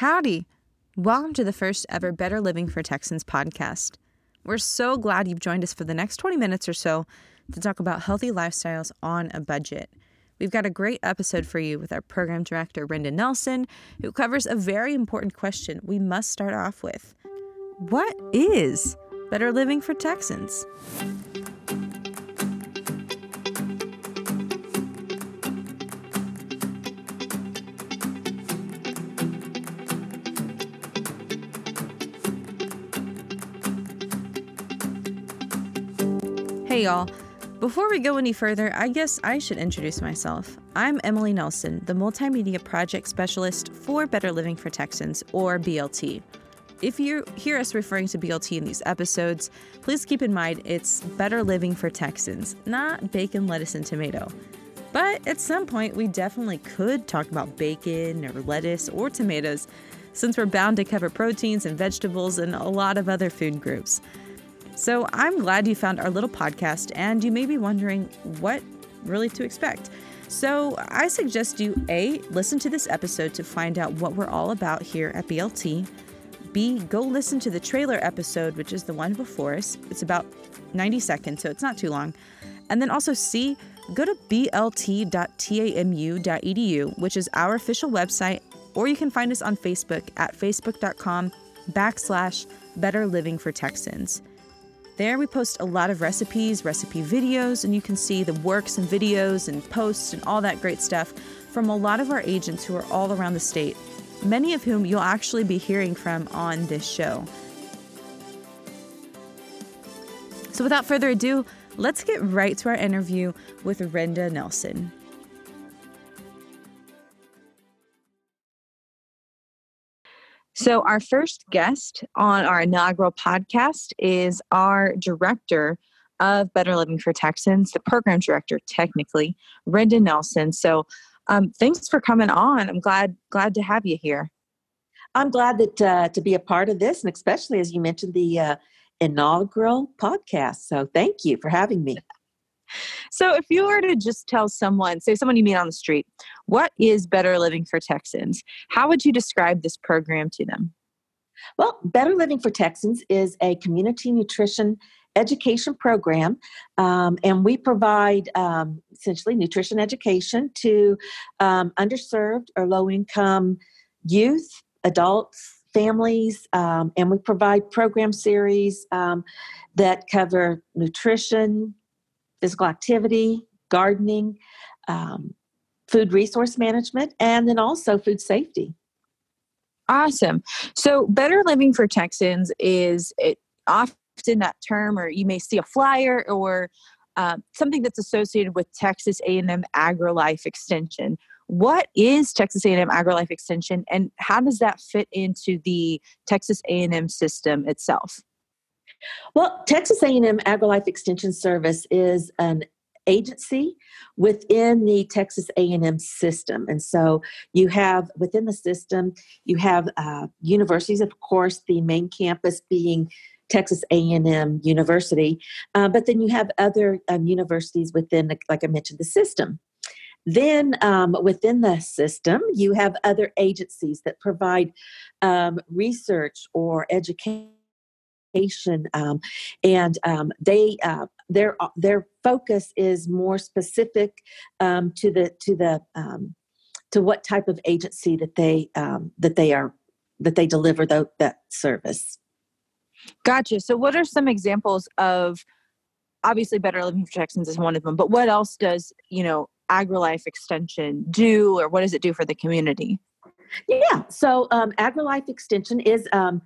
Howdy. Welcome to the first ever Better Living for Texans podcast. We're so glad you've joined us for the next 20 minutes or so to talk about healthy lifestyles on a budget. We've got a great episode for you with our program director, Brenda Nelson, who covers a very important question we must start off with What is better living for Texans? Hey, y'all. Before we go any further, I guess I should introduce myself. I'm Emily Nelson, the Multimedia Project Specialist for Better Living for Texans, or BLT. If you hear us referring to BLT in these episodes, please keep in mind it's Better Living for Texans, not bacon, lettuce, and tomato. But at some point, we definitely could talk about bacon or lettuce or tomatoes, since we're bound to cover proteins and vegetables and a lot of other food groups. So I'm glad you found our little podcast and you may be wondering what really to expect. So I suggest you A, listen to this episode to find out what we're all about here at BLT. B, go listen to the trailer episode, which is the one before us. It's about 90 seconds, so it's not too long. And then also C, go to blt.tamu.edu, which is our official website, or you can find us on Facebook at facebook.com backslash Better Living for Texans. There, we post a lot of recipes, recipe videos, and you can see the works and videos and posts and all that great stuff from a lot of our agents who are all around the state, many of whom you'll actually be hearing from on this show. So, without further ado, let's get right to our interview with Renda Nelson. So, our first guest on our inaugural podcast is our director of Better Living for Texans, the program director, technically, Renda Nelson. So, um, thanks for coming on. I'm glad glad to have you here. I'm glad that uh, to be a part of this, and especially as you mentioned the uh, inaugural podcast. So, thank you for having me. So, if you were to just tell someone, say someone you meet on the street, what is Better Living for Texans? How would you describe this program to them? Well, Better Living for Texans is a community nutrition education program, um, and we provide um, essentially nutrition education to um, underserved or low income youth, adults, families, um, and we provide program series um, that cover nutrition, physical activity, gardening, um, food resource management, and then also food safety. Awesome. So, Better Living for Texans is it often that term, or you may see a flyer or uh, something that's associated with Texas A&M AgriLife Extension. What is Texas A&M AgriLife Extension, and how does that fit into the Texas A&M system itself? Well, Texas A&M AgriLife Extension Service is an agency within the Texas A&M system, and so you have within the system you have uh, universities, of course, the main campus being Texas A&M University, uh, but then you have other um, universities within, like I mentioned, the system. Then um, within the system, you have other agencies that provide um, research or education um, and um, they uh, their uh, their focus is more specific um, to the to the um, to what type of agency that they um, that they are that they deliver the, that service. Gotcha. So, what are some examples of? Obviously, Better Living for Texans is one of them, but what else does you know AgriLife Extension do, or what does it do for the community? Yeah, so um, AgriLife Extension is um,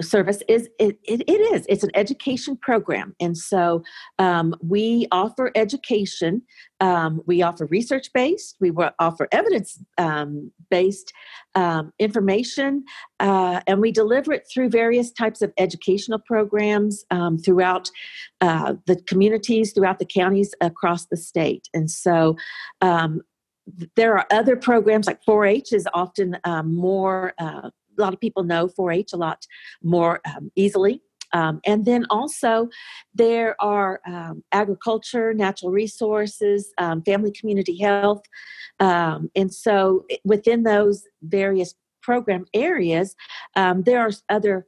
service is it, it, it is. It's an education program. And so um, we offer education. Um, we offer research based. We offer evidence um, based um, information uh, and we deliver it through various types of educational programs um, throughout uh, the communities throughout the counties across the state. And so um, there are other programs like 4-h is often more uh, a lot of people know 4-H a lot more um, easily. Um, and then also, there are um, agriculture, natural resources, um, family community health. Um, and so, within those various program areas, um, there are other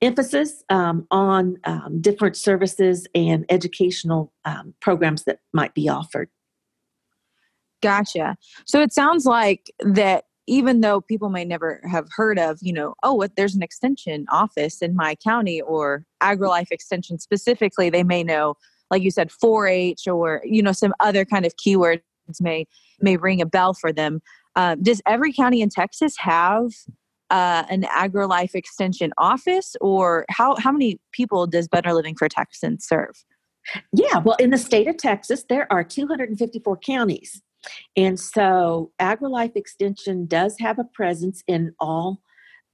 emphasis um, on um, different services and educational um, programs that might be offered. Gotcha. So it sounds like that even though people may never have heard of, you know, oh, what there's an extension office in my county or AgriLife Extension specifically, they may know, like you said, 4-H or you know some other kind of keywords may may ring a bell for them. Uh, does every county in Texas have uh, an AgriLife Extension office, or how how many people does Better Living for Texans serve? Yeah, well, in the state of Texas, there are 254 counties. And so AgriLife Extension does have a presence in all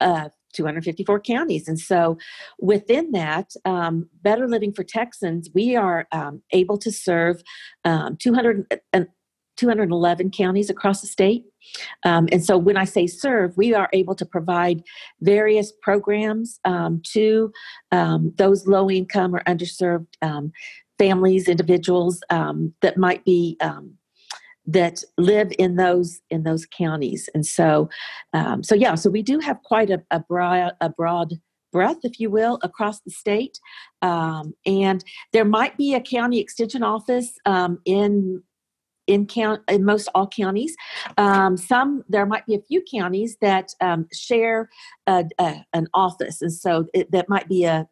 uh, 254 counties. And so within that, um, Better Living for Texans, we are um, able to serve um, 200, uh, 211 counties across the state. Um, and so when I say serve, we are able to provide various programs um, to um, those low income or underserved um, families, individuals um, that might be um, that live in those in those counties. And so, so yeah, so we do have quite a, a broad a broad breadth, if you will, across the state. Um, and there might be a county extension office um, in in count in most all counties. Um, some there might be a few counties that um, share a, a, an office, and so it, that might be a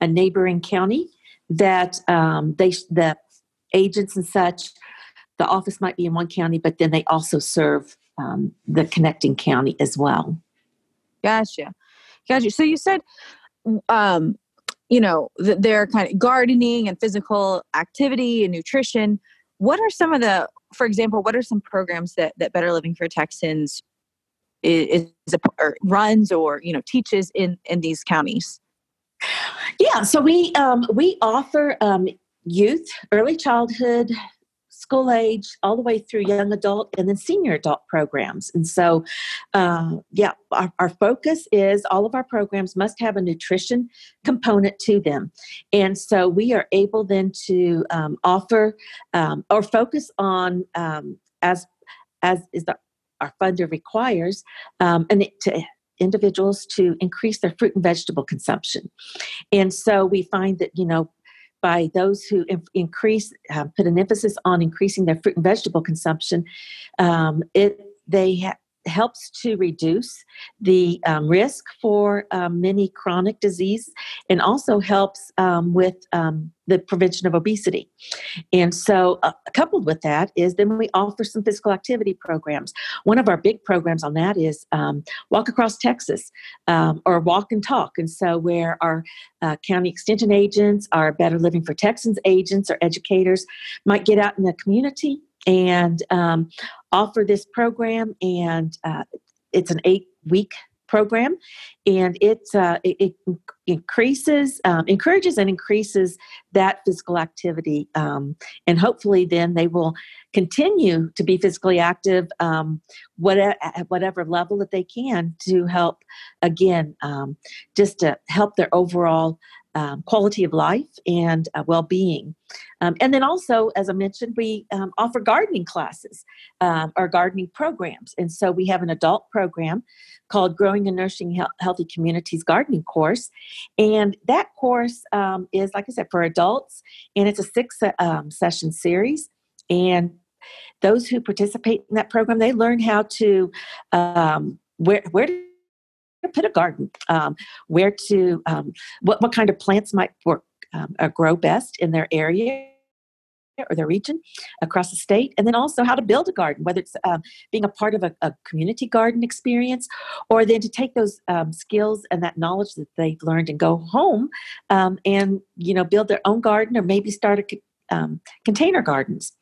a neighboring county that um, they the agents and such. The office might be in one county, but then they also serve um, the connecting county as well. Gotcha, gotcha. So you said um, you know, that they're kind of gardening and physical activity and nutrition what are some of the for example what are some programs that that better living for texans is, is a, or runs or you know teaches in in these counties yeah so we um, we offer um, youth early childhood school age all the way through young adult and then senior adult programs. And so, uh, yeah, our, our focus is all of our programs must have a nutrition component to them. And so we are able then to um, offer um, or focus on um, as as is the our funder requires um, and to individuals to increase their fruit and vegetable consumption. And so we find that, you know, by those who increase, uh, put an emphasis on increasing their fruit and vegetable consumption, um, it they ha- helps to reduce the um, risk for um, many chronic disease and also helps um, with um, the prevention of obesity. And so, uh, coupled with that, is then we offer some physical activity programs. One of our big programs on that is um, Walk Across Texas um, or Walk and Talk. And so, where our uh, county extension agents, our Better Living for Texans agents, or educators might get out in the community and um, offer this program. And uh, it's an eight week program, and it, uh, it, it, increases, um, encourages, and increases that physical activity. Um, and hopefully, then they will continue to be physically active um, whatever, at whatever level that they can to help, again, um, just to help their overall um, quality of life and uh, well being. Um, and then also, as I mentioned, we um, offer gardening classes um, or gardening programs. And so we have an adult program called Growing and Nourishing Healthy Communities Gardening Course. And that course um, is, like I said, for adults, and it's a six um, session series. And those who participate in that program, they learn how to where where to put a garden, um, where to, um, what, what kind of plants might work um, or grow best in their area or their region across the state, and then also how to build a garden, whether it's um, being a part of a, a, community garden experience, or then to take those um, skills and that knowledge that they've learned and go home um, and you know build their own garden or maybe start a um, container gardens.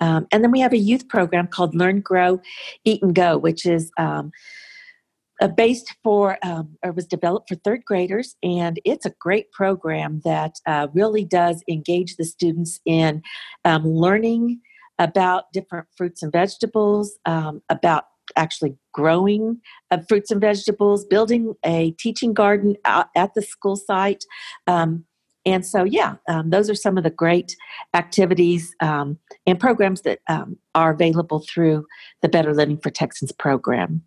Um, and then we have a youth program called Learn, Grow, Eat, and Go, which is um, uh, based for um, or was developed for third graders and it's a great program that uh, really does engage the students in um, learning about different fruits and vegetables um, about actually growing uh, fruits and vegetables building a teaching garden at the school site um, and so yeah um, those are some of the great activities um, and programs that are available through the better living for texans program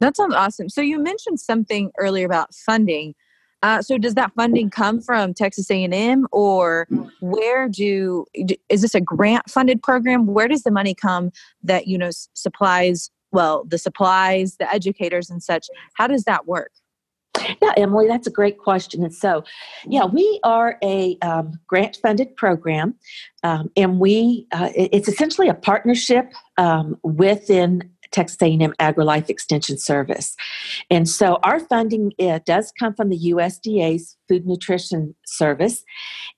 That sounds awesome. So you mentioned something earlier about funding. Uh, so does that funding come from Texas A&M or where do is this a grant funded program? Where does the money come that you know supplies well the supplies, the educators and such? How does that work? Yeah, Emily, that's a great question. And so, yeah, we are a um, grant funded program, um, and we uh, it's essentially a partnership um, within Texas A&M AgriLife Extension Service. And so our funding does come from the USDA's Food Nutrition Service,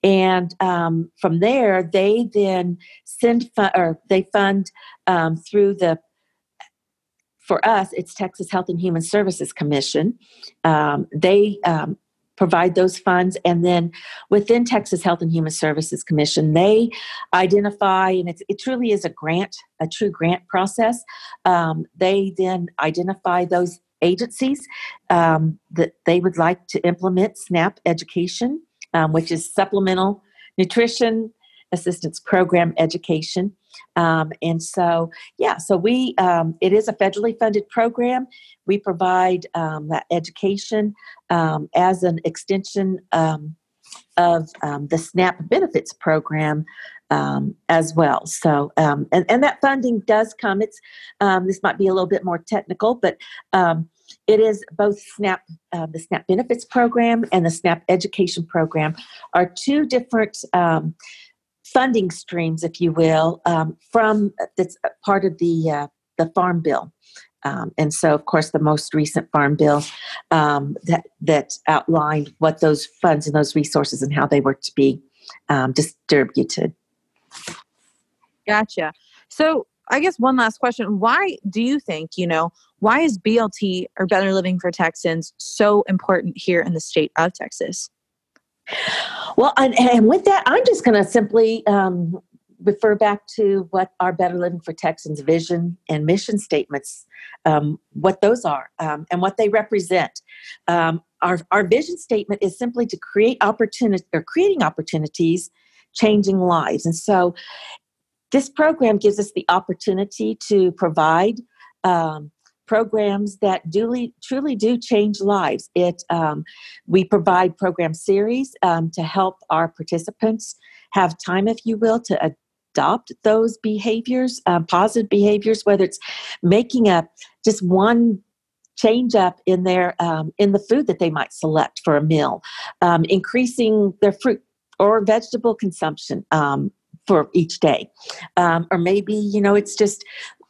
and um, from there they then send fu- or they fund um, through the for us, it's Texas Health and Human Services Commission. Um, they um, provide those funds, and then within Texas Health and Human Services Commission, they identify, and it truly is a grant, a true grant process. Um, they then identify those agencies um, that they would like to implement SNAP education, um, which is supplemental nutrition assistance program education. Um, and so, yeah, so we, um, it is a federally funded program. We provide um, that education um, as an extension um, of um, the SNAP benefits program as well. So, and, and that funding does come. It's, this might be a little bit more technical, but it is both SNAP, uh, the SNAP benefits program and the SNAP education program are two different um, funding streams, if you will, um, from that's part of the uh, the Farm Bill. Um, and so, of course, the most recent Farm Bill um, that that outlined what those funds and those resources and how they were to be um, distributed. Gotcha. So, I guess one last question: Why do you think you know why is BLT or Better Living for Texans so important here in the state of Texas? Well, and, and with that, I'm just going to simply um, refer back to what our Better Living for Texans vision and mission statements, um, what those are, um, and what they represent. Um, our, our vision statement is simply to create opportunity or creating opportunities, changing lives. And so this program gives us the opportunity to provide um, programs that duly, truly do change lives. It um, we provide program series um, to help our participants have time, if you will, to adopt those behaviors, um, positive behaviors, whether it's making a just one change up in their um, in the food that they might select for a meal, um, increasing their fruit or vegetable consumption um, for each day. Um, or maybe, you know, it's just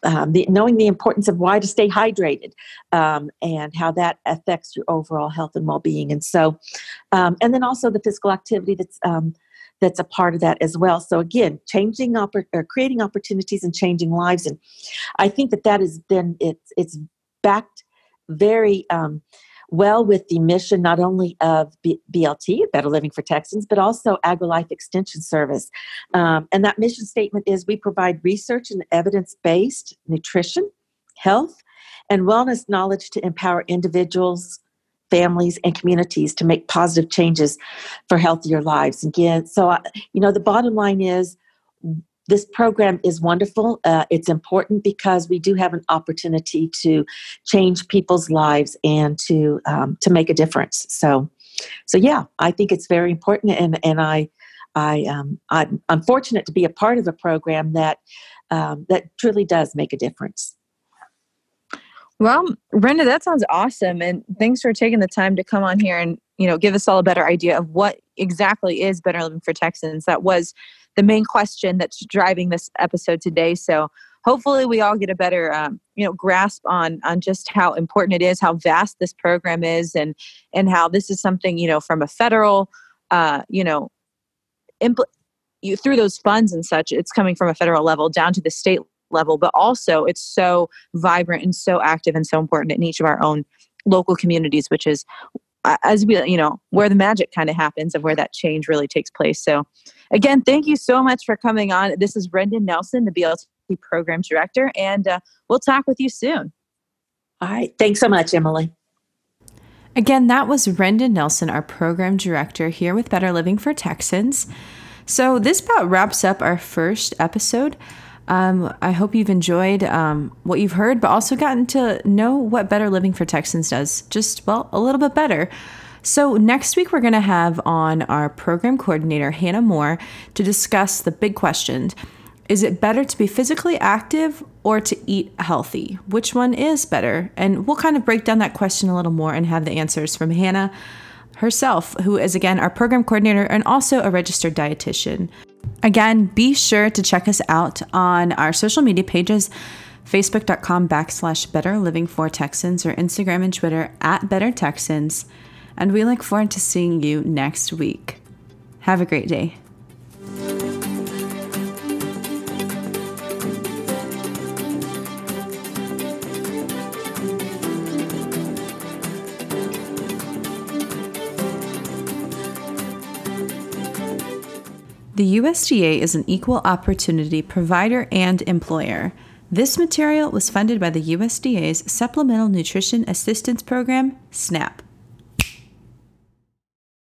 um, the, knowing the importance of why to stay hydrated um, and how that affects your overall health and well-being. And so um, and then also the physical activity that's um, that's a part of that as well. So again changing oppor- or creating opportunities and changing lives. And i think that that is then it's it's backed very um, well with the mission not only of B- BLT, Better Living for Texans, but also AgriLife Extension Service. Um, and that mission statement is we provide research and evidence based nutrition, health, and wellness knowledge to empower individuals, families, and communities to make positive changes for healthier lives. Again, so, I, you know, the bottom line is this program is wonderful. Uh, it's important because we do have an opportunity to change people's lives and to um, to make a difference. So, so yeah, I think it's very important, and and I. I, um, I'm, I'm fortunate to be a part of a program that um, that truly does make a difference. Well, Brenda, that sounds awesome, and thanks for taking the time to come on here and you know give us all a better idea of what exactly is better living for Texans. That was the main question that's driving this episode today. So hopefully we all get a better um, you know grasp on on just how important it is how vast this program is and and how this is something you know from a federal uh, you know impl- you, through those funds and such it's coming from a federal level down to the state level but also it's so vibrant and so active and so important in each of our own local communities which is as we you know where the magic kind of happens of where that change really takes place. So again thank you so much for coming on. This is brendan nelson the blt program director and uh, we'll talk with you soon. All right. Thanks so much emily. Again that was brendan nelson our program director here with better living for texans. So this about wraps up our first episode Um, I hope you've enjoyed um, what you've heard, but also gotten to know what Better Living for Texans does just, well, a little bit better. So, next week, we're going to have on our program coordinator, Hannah Moore, to discuss the big question Is it better to be physically active or to eat healthy? Which one is better? And we'll kind of break down that question a little more and have the answers from Hannah herself, who is again our program coordinator and also a registered dietitian. Again, be sure to check us out on our social media pages facebook.com backslash better living for Texans or Instagram and Twitter at better Texans and we look forward to seeing you next week. Have a great day. The USDA is an equal opportunity provider and employer. This material was funded by the USDA's Supplemental Nutrition Assistance Program, SNAP.